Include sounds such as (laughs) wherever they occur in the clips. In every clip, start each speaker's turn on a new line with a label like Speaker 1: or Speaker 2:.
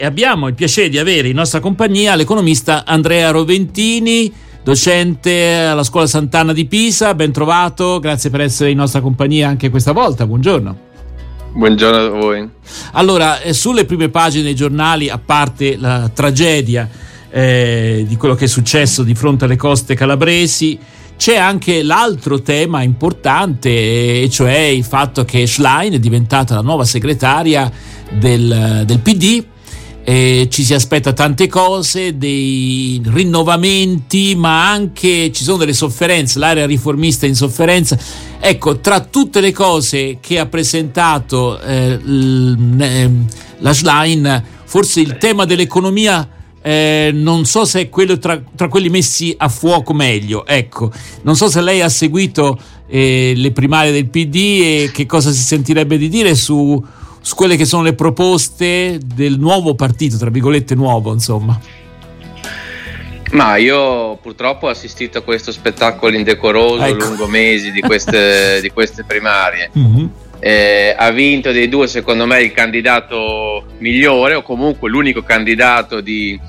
Speaker 1: E abbiamo il piacere di avere in nostra compagnia l'economista Andrea Roventini, docente alla Scuola Sant'Anna di Pisa. Ben trovato, grazie per essere in nostra compagnia anche questa volta. Buongiorno.
Speaker 2: Buongiorno a voi.
Speaker 1: Allora, eh, sulle prime pagine dei giornali, a parte la tragedia eh, di quello che è successo di fronte alle coste calabresi, c'è anche l'altro tema importante, e cioè il fatto che Schlein è diventata la nuova segretaria del, del PD eh, ci si aspetta tante cose, dei rinnovamenti, ma anche ci sono delle sofferenze, l'area riformista è in sofferenza. Ecco, tra tutte le cose che ha presentato eh, la Schlein, forse il tema dell'economia eh, non so se è quello tra, tra, quelli messi a fuoco meglio. Ecco, non so se lei ha seguito eh, le primarie del PD e che cosa si sentirebbe di dire su su quelle che sono le proposte del nuovo partito, tra virgolette nuovo, insomma.
Speaker 2: Ma io purtroppo ho assistito a questo spettacolo indecoroso ecco. lungo mesi di queste, (laughs) di queste primarie. Mm-hmm. Eh, ha vinto dei due, secondo me, il candidato migliore, o comunque l'unico candidato di,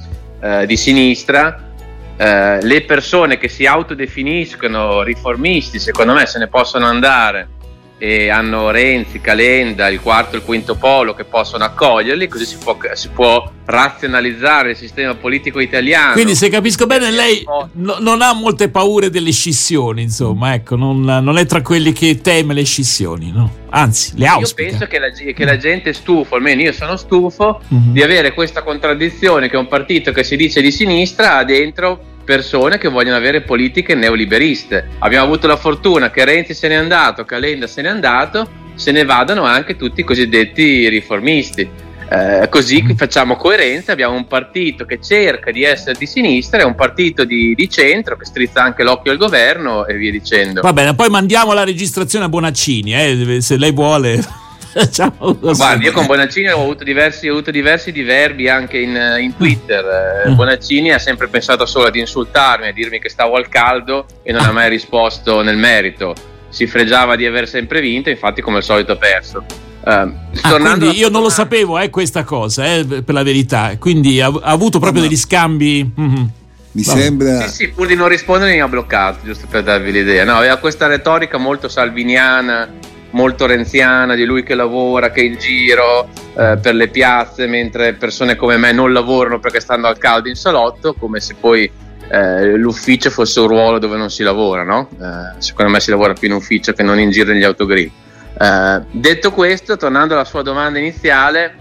Speaker 2: eh, di sinistra. Eh, le persone che si autodefiniscono riformisti, secondo me, se ne possono andare e hanno Renzi, Calenda, il quarto e il quinto polo che possono accoglierli, così si può, si può razionalizzare il sistema politico italiano.
Speaker 1: Quindi se capisco bene lei no, non ha molte paure delle scissioni, insomma, ecco, non, non, è tra quelli che teme le scissioni, no? Anzi, le auspica.
Speaker 2: Io penso che la, che la gente è stufo, almeno io sono stufo, mm-hmm. di avere questa contraddizione che un partito che si dice di sinistra ha dentro persone che vogliono avere politiche neoliberiste. Abbiamo avuto la fortuna che Renzi se n'è andato, Calenda se n'è andato, se ne vadano anche tutti i cosiddetti riformisti. Eh, così facciamo coerenza, abbiamo un partito che cerca di essere di sinistra e un partito di, di, centro che strizza anche l'occhio al governo e via dicendo.
Speaker 1: Va bene, poi mandiamo la registrazione a Bonaccini, eh, se lei vuole. (laughs)
Speaker 2: Ciao, Guarda, io con Bonaccini ho avuto diversi, ho avuto diversi diverbi anche in, in Twitter. Eh, mm. Bonaccini ha sempre pensato solo ad insultarmi, a dirmi che stavo al caldo e non ha mai risposto nel merito. Si fregiava di aver sempre vinto, infatti, come al solito, ha perso.
Speaker 1: Uh, ah, quindi io non lo sapevo eh, questa cosa, eh, per la verità. Quindi ha, ha avuto proprio no, degli scambi. Mm-hmm.
Speaker 3: Mi Vabbè. sembra.
Speaker 2: Sì, sì, pur di non rispondere mi ha bloccato, giusto per darvi l'idea. No, aveva questa retorica molto salviniana molto renziana di lui che lavora, che è in giro eh, per le piazze, mentre persone come me non lavorano perché stanno al caldo in salotto, come se poi eh, l'ufficio fosse un ruolo dove non si lavora, no? Eh, secondo me si lavora più in ufficio che non in giro negli autogrill. Eh, detto questo, tornando alla sua domanda iniziale,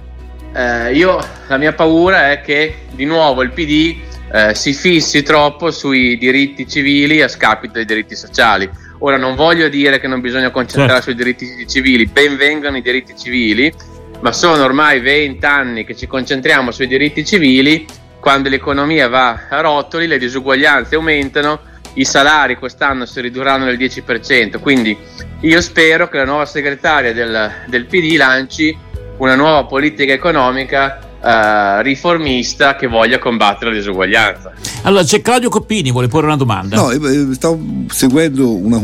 Speaker 2: eh, io la mia paura è che di nuovo il PD eh, si fissi troppo sui diritti civili a scapito dei diritti sociali Ora non voglio dire che non bisogna concentrarsi certo. sui diritti civili, ben vengano i diritti civili, ma sono ormai 20 anni che ci concentriamo sui diritti civili, quando l'economia va a rotoli, le disuguaglianze aumentano, i salari quest'anno si ridurranno del 10%, quindi io spero che la nuova segretaria del, del PD lanci una nuova politica economica Uh, riformista che voglia combattere la disuguaglianza.
Speaker 1: Allora c'è Claudio Coppini, vuole porre una domanda.
Speaker 3: No, eh, stavo seguendo una,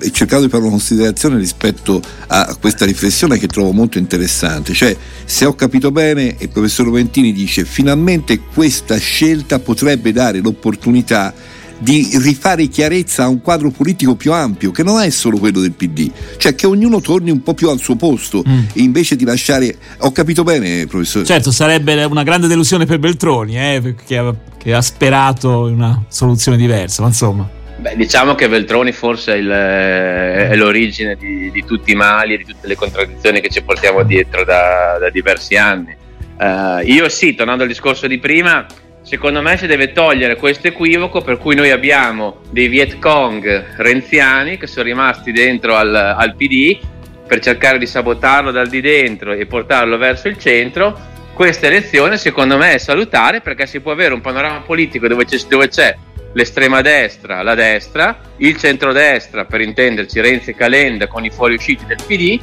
Speaker 3: e cercando di fare una considerazione rispetto a questa riflessione che trovo molto interessante. Cioè, se ho capito bene, il professor Roventini dice finalmente questa scelta potrebbe dare l'opportunità di rifare chiarezza a un quadro politico più ampio, che non è solo quello del PD, cioè che ognuno torni un po' più al suo posto mm. invece di lasciare. Ho capito bene, professore?
Speaker 1: Certo, sarebbe una grande delusione per Beltroni, eh, che, ha, che ha sperato in una soluzione diversa, ma insomma.
Speaker 2: Beh, diciamo che Veltroni forse è, il, è l'origine di, di, tutti i mali e di tutte le contraddizioni che ci portiamo dietro da, da diversi anni. Uh, io sì, tornando al discorso di prima, Secondo me si deve togliere questo equivoco per cui noi abbiamo dei Viet Cong renziani che sono rimasti dentro al, al PD per cercare di sabotarlo dal di dentro e portarlo verso il centro. Questa elezione secondo me è salutare perché si può avere un panorama politico dove c'è, dove c'è l'estrema destra, la destra, il centrodestra, per intenderci Renzi e Calenda con i fuoriusciti del PD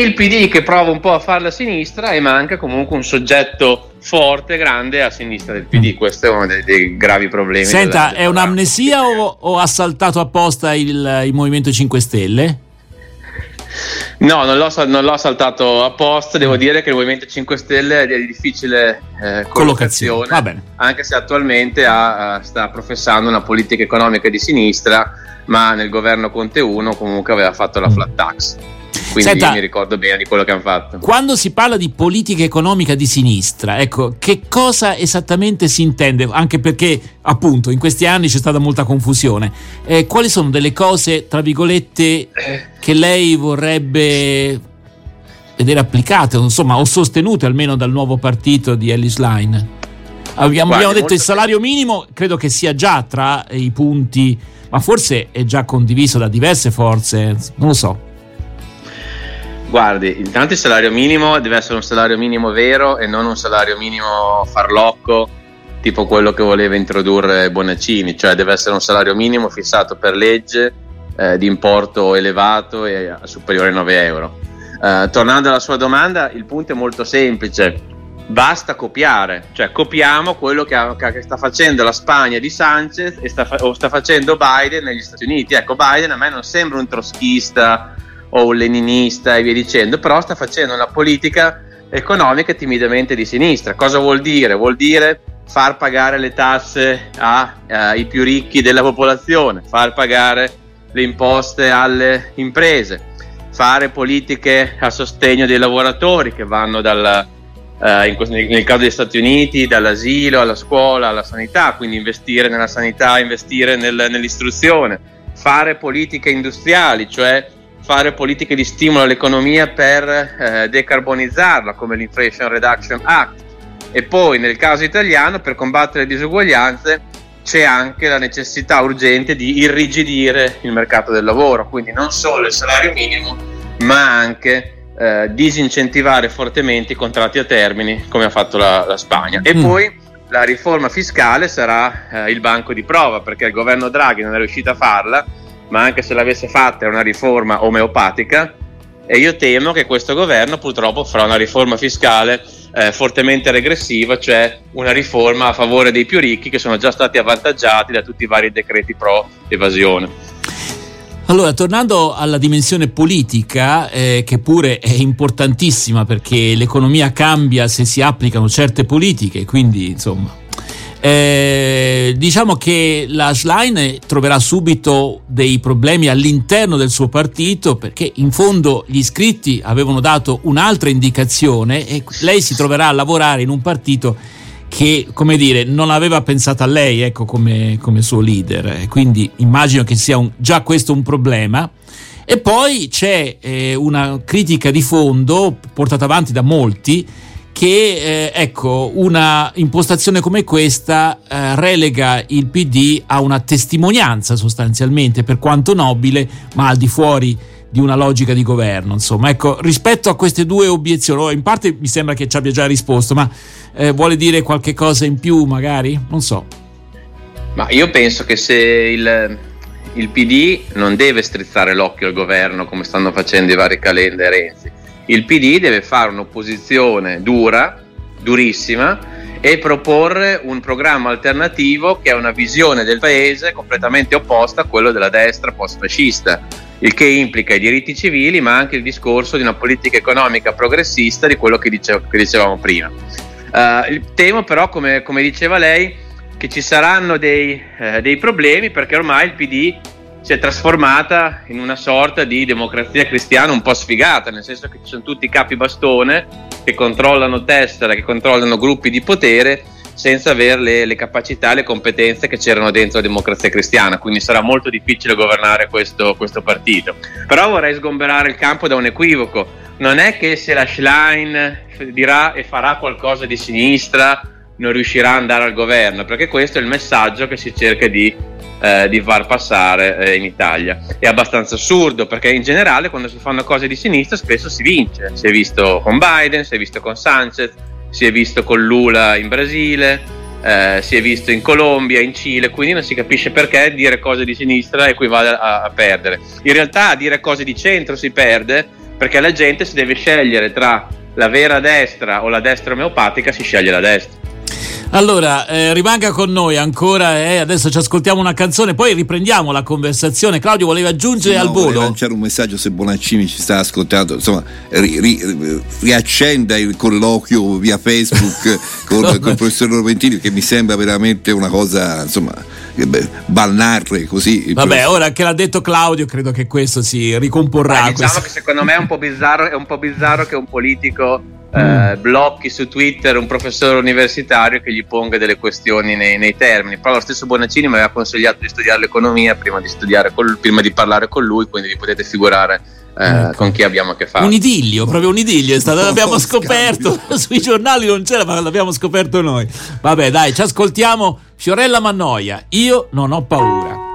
Speaker 2: il PD che prova un po' a fare la sinistra e manca comunque un soggetto forte, grande a sinistra del PD. Mm. Questo è uno dei, dei gravi problemi.
Speaker 1: Senta, è un'amnesia o, o, ha saltato apposta il, il Movimento 5 Stelle?
Speaker 2: No, non l'ho, non l'ho, saltato apposta, devo mm. dire che il Movimento 5 Stelle è di difficile eh, collocazione, collocazione anche se attualmente ha, sta professando una politica economica di sinistra, ma nel governo Conte 1 comunque aveva fatto la mm. flat tax. Quindi Senta, mi ricordo bene di quello che hanno fatto.
Speaker 1: Quando si parla di politica economica di sinistra, ecco, che cosa esattamente si intende? Anche perché, appunto, in questi anni c'è stata molta confusione. Eh, quali sono delle cose, tra virgolette, che lei vorrebbe vedere applicate, insomma, o sostenute almeno dal nuovo partito di Ellis Line? Abbiamo, abbiamo detto il salario minimo, credo che sia già tra i punti, ma forse è già condiviso da diverse forze, non lo so.
Speaker 2: Guardi, intanto il salario minimo deve essere un salario minimo vero e non un salario minimo farlocco tipo quello che voleva introdurre Bonaccini, cioè deve essere un salario minimo fissato per legge eh, di importo elevato e superiore a 9 euro. Eh, tornando alla sua domanda, il punto è molto semplice, basta copiare, cioè copiamo quello che, ha, che sta facendo la Spagna di Sanchez sta, o sta facendo Biden negli Stati Uniti. Ecco, Biden a me non sembra un troschista o un leninista e via dicendo, però sta facendo una politica economica timidamente di sinistra. Cosa vuol dire? Vuol dire far pagare le tasse ai più ricchi della popolazione, far pagare le imposte alle imprese, fare politiche a sostegno dei lavoratori che vanno dal, eh, questo, nel caso degli Stati Uniti dall'asilo alla scuola alla sanità, quindi investire nella sanità, investire nel, nell'istruzione, fare politiche industriali, cioè fare politiche di stimolo all'economia per eh, decarbonizzarla, come l'Inflation Reduction Act. E poi nel caso italiano, per combattere le disuguaglianze, c'è anche la necessità urgente di irrigidire il mercato del lavoro, quindi non solo il salario minimo, ma anche eh, disincentivare fortemente i contratti a termini, come ha fatto la, la Spagna. E mm. poi la riforma fiscale sarà eh, il banco di prova, perché il governo Draghi non è riuscito a farla ma anche se l'avesse fatta è una riforma omeopatica e io temo che questo governo purtroppo farà una riforma fiscale eh, fortemente regressiva, cioè una riforma a favore dei più ricchi che sono già stati avvantaggiati da tutti i vari decreti pro evasione.
Speaker 1: Allora, tornando alla dimensione politica, eh, che pure è importantissima perché l'economia cambia se si applicano certe politiche, quindi insomma eh, diciamo che la Schlein troverà subito dei problemi all'interno del suo partito perché in fondo gli iscritti avevano dato un'altra indicazione e lei si troverà a lavorare in un partito che, come dire, non aveva pensato a lei ecco, come, come suo leader. Quindi immagino che sia un, già questo un problema. E poi c'è eh, una critica di fondo portata avanti da molti che eh, ecco, una impostazione come questa eh, relega il PD a una testimonianza sostanzialmente, per quanto nobile, ma al di fuori di una logica di governo. Insomma, ecco, rispetto a queste due obiezioni, in parte mi sembra che ci abbia già risposto, ma eh, vuole dire qualche cosa in più, magari? Non so.
Speaker 2: Ma io penso che se il, il PD non deve strizzare l'occhio al governo come stanno facendo i vari Calenda e Renzi il PD deve fare un'opposizione dura, durissima, e proporre un programma alternativo che ha una visione del paese completamente opposta a quello della destra post-fascista, il che implica i diritti civili ma anche il discorso di una politica economica progressista di quello che, dicev- che dicevamo prima. Uh, temo però, come, come, diceva lei, che ci saranno dei, eh, dei problemi perché ormai il PD si è trasformata in una sorta di democrazia cristiana un po' sfigata, nel senso che ci sono tutti i capi bastone che controllano tessera, che controllano gruppi di potere senza avere le, le capacità e le competenze che c'erano dentro la democrazia cristiana, quindi sarà molto difficile governare questo, questo partito. Però vorrei sgomberare il campo da un equivoco, non è che se la Schlein dirà e farà qualcosa di sinistra non riuscirà ad andare al governo, perché questo è il messaggio che si cerca di eh, di far passare eh, in Italia. È abbastanza assurdo perché in generale quando si fanno cose di sinistra spesso si vince. Si è visto con Biden, si è visto con Sanchez, si è visto con Lula in Brasile, eh, si è visto in Colombia, in Cile, quindi non si capisce perché dire cose di sinistra equivale a, a perdere. In realtà dire cose di centro si perde perché la gente si deve scegliere tra la vera destra o la destra omeopatica, si sceglie la destra.
Speaker 1: Allora, eh, rimanga con noi ancora, eh, adesso ci ascoltiamo una canzone, poi riprendiamo la conversazione. Claudio voleva aggiungere
Speaker 3: sì,
Speaker 1: al
Speaker 3: no,
Speaker 1: volo?
Speaker 3: lanciare un messaggio se Bonaccini ci sta ascoltando, insomma, ri, ri, riaccenda il colloquio via Facebook (laughs) con, no, con il professor Roventini che mi sembra veramente una cosa, insomma, balnarre così.
Speaker 1: Vabbè, ora che l'ha detto Claudio, credo che questo si ricomporrà.
Speaker 2: Beh, diciamo
Speaker 1: questo.
Speaker 2: che secondo me è un po' bizzarro, è un po' bizzarro che un politico eh, blocchi su Twitter un professore universitario che gli ponga delle questioni nei, nei, termini. Però lo stesso Bonaccini mi aveva consigliato di studiare l'economia prima di, col, prima di parlare con lui, quindi vi potete figurare eh, ecco. con chi abbiamo a che fare.
Speaker 1: Un idillio, proprio un idillio è stato, l'abbiamo scoperto, (laughs) sui giornali non c'era ma l'abbiamo scoperto noi. Vabbè dai, ci ascoltiamo Fiorella Mannoia, io non ho paura.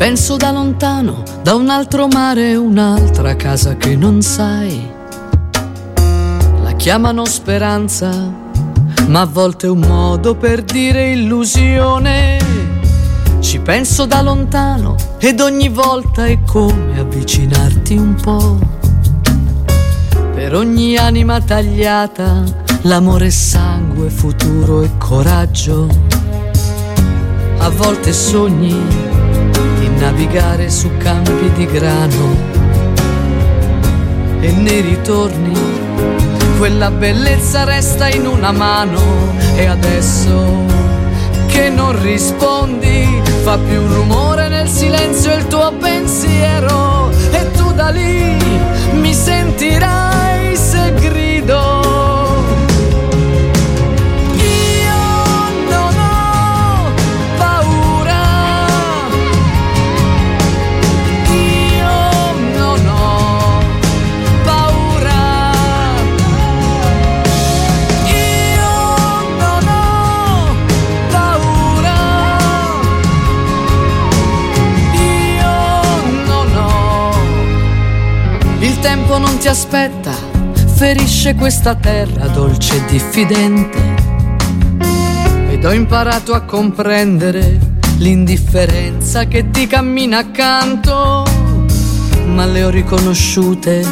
Speaker 4: Penso da lontano, da un altro mare, un'altra casa che non sai. La chiamano speranza, ma a volte è un modo per dire illusione. Ci penso da lontano ed ogni volta è come avvicinarti un po'. Per ogni anima tagliata, l'amore è sangue, futuro e coraggio. A volte sogni navigare su campi di grano. E nei ritorni quella bellezza resta in una mano. E adesso che non rispondi fa più rumore nel silenzio il tuo pensiero. E tu da lì mi sentirai ti aspetta, ferisce questa terra dolce e diffidente. Ed ho imparato a comprendere l'indifferenza che ti cammina accanto, ma le ho riconosciute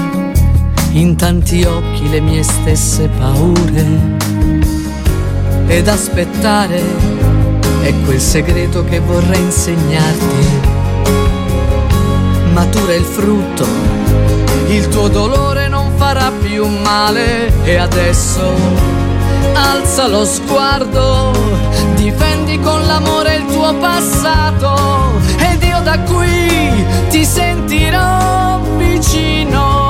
Speaker 4: in tanti occhi le mie stesse paure. Ed aspettare è quel segreto che vorrei insegnarti. Matura il frutto il tuo dolore non farà più male e adesso alza lo sguardo, difendi con l'amore il tuo passato ed io da qui ti sentirò vicino.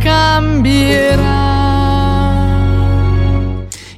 Speaker 4: Cambierà.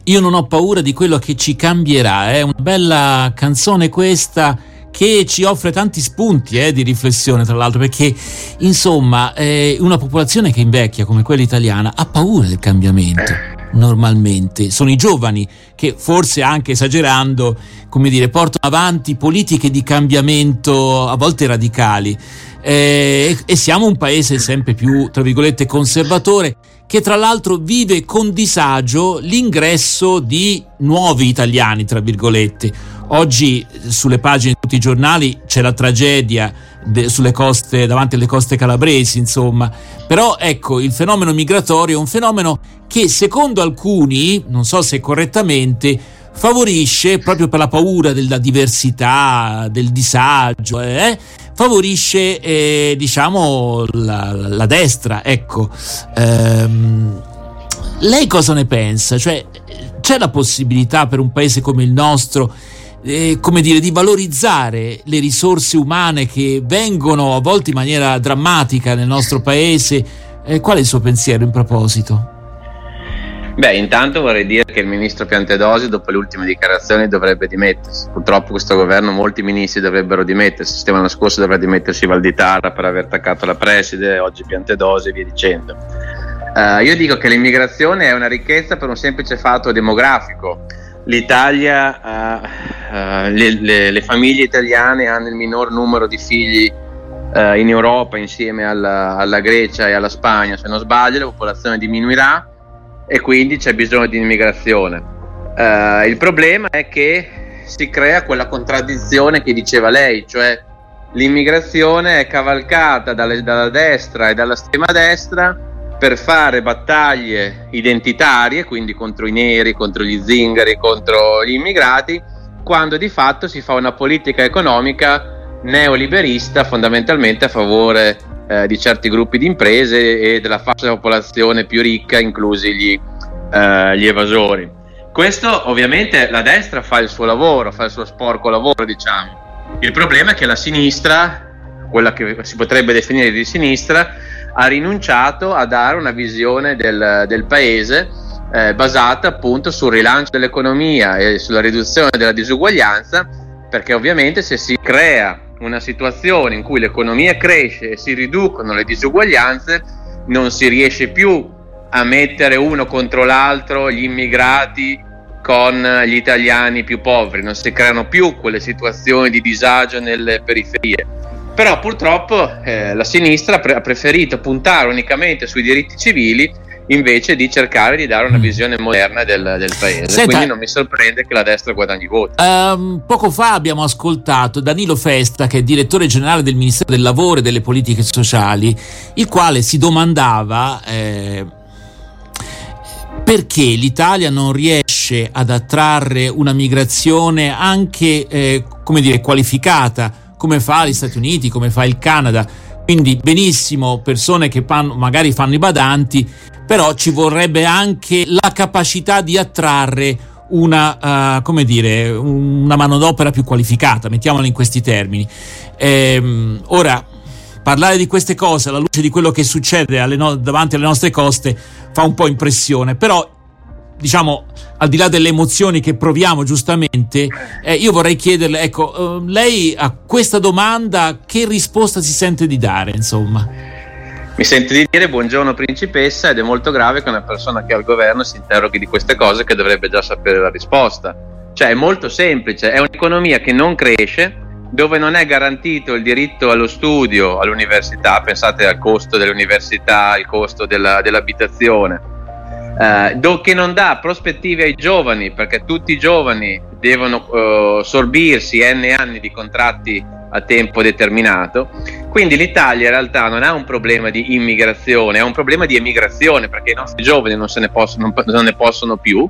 Speaker 1: Io non ho paura di quello che ci cambierà, è una bella canzone questa che ci offre tanti spunti eh, di riflessione, tra l'altro, perché insomma eh, una popolazione che invecchia come quella italiana ha paura del cambiamento. Normalmente. Sono i giovani che forse anche esagerando, come dire, portano avanti politiche di cambiamento a volte radicali. Eh, e siamo un paese sempre più, tra virgolette, conservatore che tra l'altro vive con disagio l'ingresso di nuovi italiani, tra virgolette. Oggi sulle pagine di tutti i giornali c'è la tragedia de, coste, davanti alle coste calabresi, insomma. Però ecco, il fenomeno migratorio è un fenomeno che secondo alcuni, non so se correttamente, favorisce, proprio per la paura della diversità, del disagio, eh, favorisce eh, diciamo la, la, destra. Ecco, ehm, lei cosa ne pensa? Cioè, c'è la possibilità per un paese come il nostro eh, come dire, di valorizzare le risorse umane che vengono a volte in maniera drammatica nel nostro paese. Eh, qual è il suo pensiero in proposito?
Speaker 2: Beh, intanto vorrei dire che il ministro Piantedosi, dopo le ultime dichiarazioni, dovrebbe dimettersi. Purtroppo questo governo, molti ministri dovrebbero dimettersi. Settimana scorsa dovrebbe dimettersi Valditara per aver attaccato la preside, oggi Piantedosi e via dicendo. Uh, io dico che l'immigrazione è una ricchezza per un semplice fatto demografico l'Italia, uh, uh, le, le, le, famiglie italiane hanno il minor numero di figli in Europa insieme alla, alla, Grecia e alla Spagna, se non sbaglio la popolazione diminuirà e quindi c'è bisogno di immigrazione. il problema è che si crea quella contraddizione che diceva lei, cioè l'immigrazione è cavalcata dalle, dalla destra e dall'estrema destra per fare battaglie identitarie, quindi contro i neri, contro gli zingari, contro gli immigrati, quando di fatto si fa una politica economica neoliberista fondamentalmente a favore eh, di certi gruppi di imprese e della fascia della popolazione più ricca, inclusi gli, eh, gli evasori. Questo ovviamente la destra fa il suo lavoro, fa il suo sporco lavoro, diciamo. Il problema è che la sinistra, quella che si potrebbe definire di sinistra, ha rinunciato a dare una visione del, del paese eh, basata appunto sul rilancio dell'economia e sulla riduzione della disuguaglianza, perché ovviamente se si crea una situazione in cui l'economia cresce e si riducono le disuguaglianze, non si riesce più a mettere uno contro l'altro gli immigrati con gli italiani più poveri, non si creano più quelle situazioni di disagio nelle periferie. Però purtroppo eh, la sinistra ha preferito puntare unicamente sui diritti civili invece di cercare di dare una mm. visione moderna del, del paese. Senta, Quindi non mi sorprende che la destra guadagni voti.
Speaker 1: Um, poco fa abbiamo ascoltato Danilo Festa, che è direttore generale del Ministero del Lavoro e delle Politiche Sociali, il quale si domandava eh, perché l'Italia non riesce ad attrarre una migrazione anche eh, come dire, qualificata come fa gli Stati Uniti, come fa il Canada. Quindi benissimo persone che fanno, magari fanno i badanti, però ci vorrebbe anche la capacità di attrarre una, uh, come dire, una manodopera più qualificata, mettiamola in questi termini. Ehm, ora, parlare di queste cose alla luce di quello che succede alle no- davanti alle nostre coste fa un po' impressione, però diciamo, al di là delle emozioni che proviamo giustamente, eh, io vorrei chiederle, ecco, eh, lei a questa domanda che risposta si sente di dare, insomma?
Speaker 2: Mi sento di dire buongiorno principessa ed è molto grave che una persona che è al governo si interroghi di queste cose che dovrebbe già sapere la risposta. Cioè è molto semplice, è un'economia che non cresce, dove non è garantito il diritto allo studio all'università, pensate al costo dell'università, al costo della, dell'abitazione, eh, che non dà prospettive ai giovani perché tutti i giovani devono uh, sorbirsi n anni di contratti a tempo determinato. Quindi l'Italia in realtà non ha un problema di immigrazione, ha un problema di emigrazione perché i nostri giovani non, ne possono, non ne possono più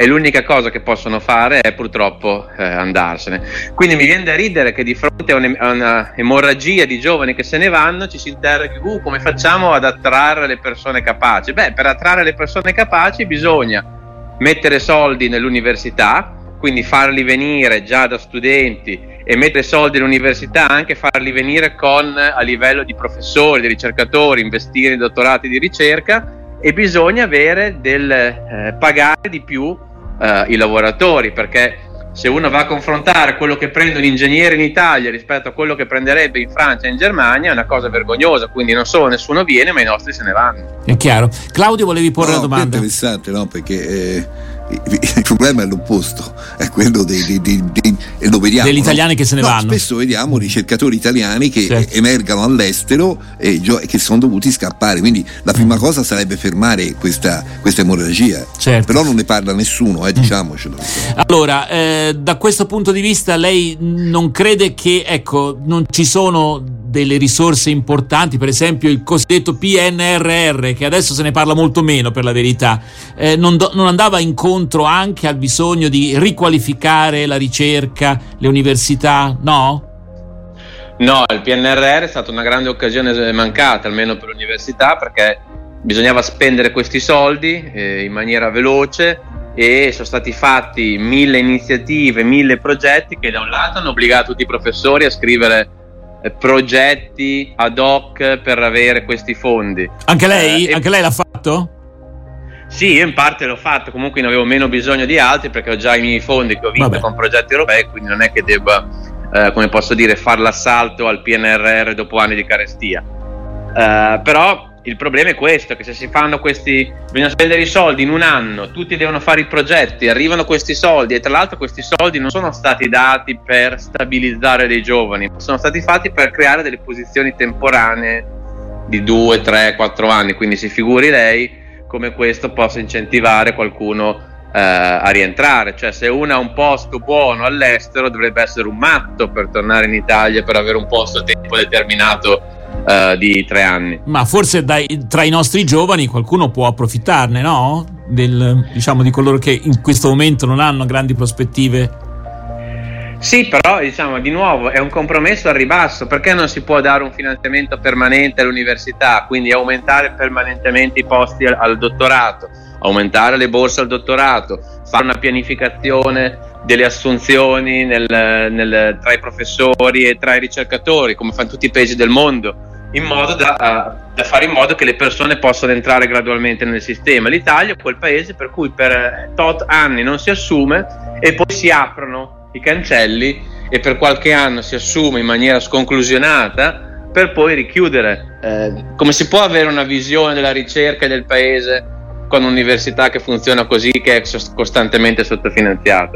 Speaker 2: e l'unica cosa che possono fare è purtroppo eh, andarsene. Quindi mi viene da ridere che di fronte a, una emorragia di giovani che se ne vanno ci si interroghi uh, come facciamo ad attrarre le persone capaci? Beh, per attrarre le persone capaci bisogna mettere soldi nell'università, quindi farli venire già da studenti e mettere soldi nell'università, anche farli venire con a livello di professori, di ricercatori, investire in dottorati di ricerca e bisogna avere del eh, pagare di più eh, i lavoratori, perché se uno va a confrontare quello che prende un ingegnere in Italia rispetto a quello che prenderebbe in Francia e in Germania è una cosa vergognosa, quindi non solo nessuno viene, ma i nostri se ne vanno.
Speaker 1: È chiaro. Claudio, volevi porre
Speaker 3: no,
Speaker 1: una domanda?
Speaker 3: È interessante, no? Perché eh, il problema è l'opposto, è quello dei, dei, dei,
Speaker 1: vediamo, degli italiani no? che se ne
Speaker 3: no,
Speaker 1: vanno.
Speaker 3: Spesso vediamo ricercatori italiani che certo. emergano all'estero e che sono dovuti scappare. Quindi la prima mm. cosa sarebbe fermare questa, questa emorragia. Certo. Però non ne parla nessuno, eh, mm. diciamocelo.
Speaker 1: Allora, eh, da questo punto di vista, lei non crede che ecco, non ci sono delle risorse importanti, per esempio il cosiddetto PNRR, che adesso se ne parla molto meno per la verità, eh, non, do, non, andava incontro anche al bisogno di riqualificare la ricerca, le università, no?
Speaker 2: No, il PNRR è stata una grande occasione mancata, almeno per l'università, perché bisognava spendere questi soldi eh, in maniera veloce e sono stati fatti mille iniziative, mille progetti che da un lato hanno obbligato tutti i professori a scrivere eh, progetti ad hoc per avere questi fondi.
Speaker 1: Anche lei, eh, anche lei l'ha fatto?
Speaker 2: Sì, io in parte l'ho fatto, comunque ne avevo meno bisogno di altri perché ho già i miei fondi che ho vinto Vabbè. con progetti europei, quindi non è che debba, eh, come posso dire, fare l'assalto al PNRR dopo anni di carestia. Uh, però il problema è questo, che se si fanno questi, bisogna spendere i soldi in un anno, tutti devono fare i progetti, arrivano questi soldi e tra l'altro questi soldi non sono stati dati per stabilizzare dei giovani, sono stati fatti per creare delle posizioni temporanee di 2, 3, 4 anni, quindi si figuri lei come questo possa incentivare qualcuno eh, a rientrare, cioè se uno ha un posto buono all'estero dovrebbe essere un matto per tornare in Italia per avere un posto a tempo determinato uh, di tre anni.
Speaker 1: Ma forse dai, tra i nostri giovani qualcuno può approfittarne, no? Del, diciamo di coloro che in questo momento non hanno grandi prospettive.
Speaker 2: Sì, però diciamo di nuovo è un compromesso al ribasso perché non si può dare un finanziamento permanente all'università, quindi aumentare permanentemente i posti al, al dottorato, aumentare le borse al dottorato, fare una pianificazione delle assunzioni nel, nel, tra i professori e tra i ricercatori, come fanno tutti i paesi del mondo in modo da, da, fare in modo che le persone possano entrare gradualmente nel sistema. L'Italia è quel paese per cui per tot anni non si assume e poi si aprono i cancelli e per qualche anno si assume in maniera sconclusionata per poi richiudere. Eh, come si può avere una visione della ricerca del paese con un'università che funziona così, che è costantemente sottofinanziata?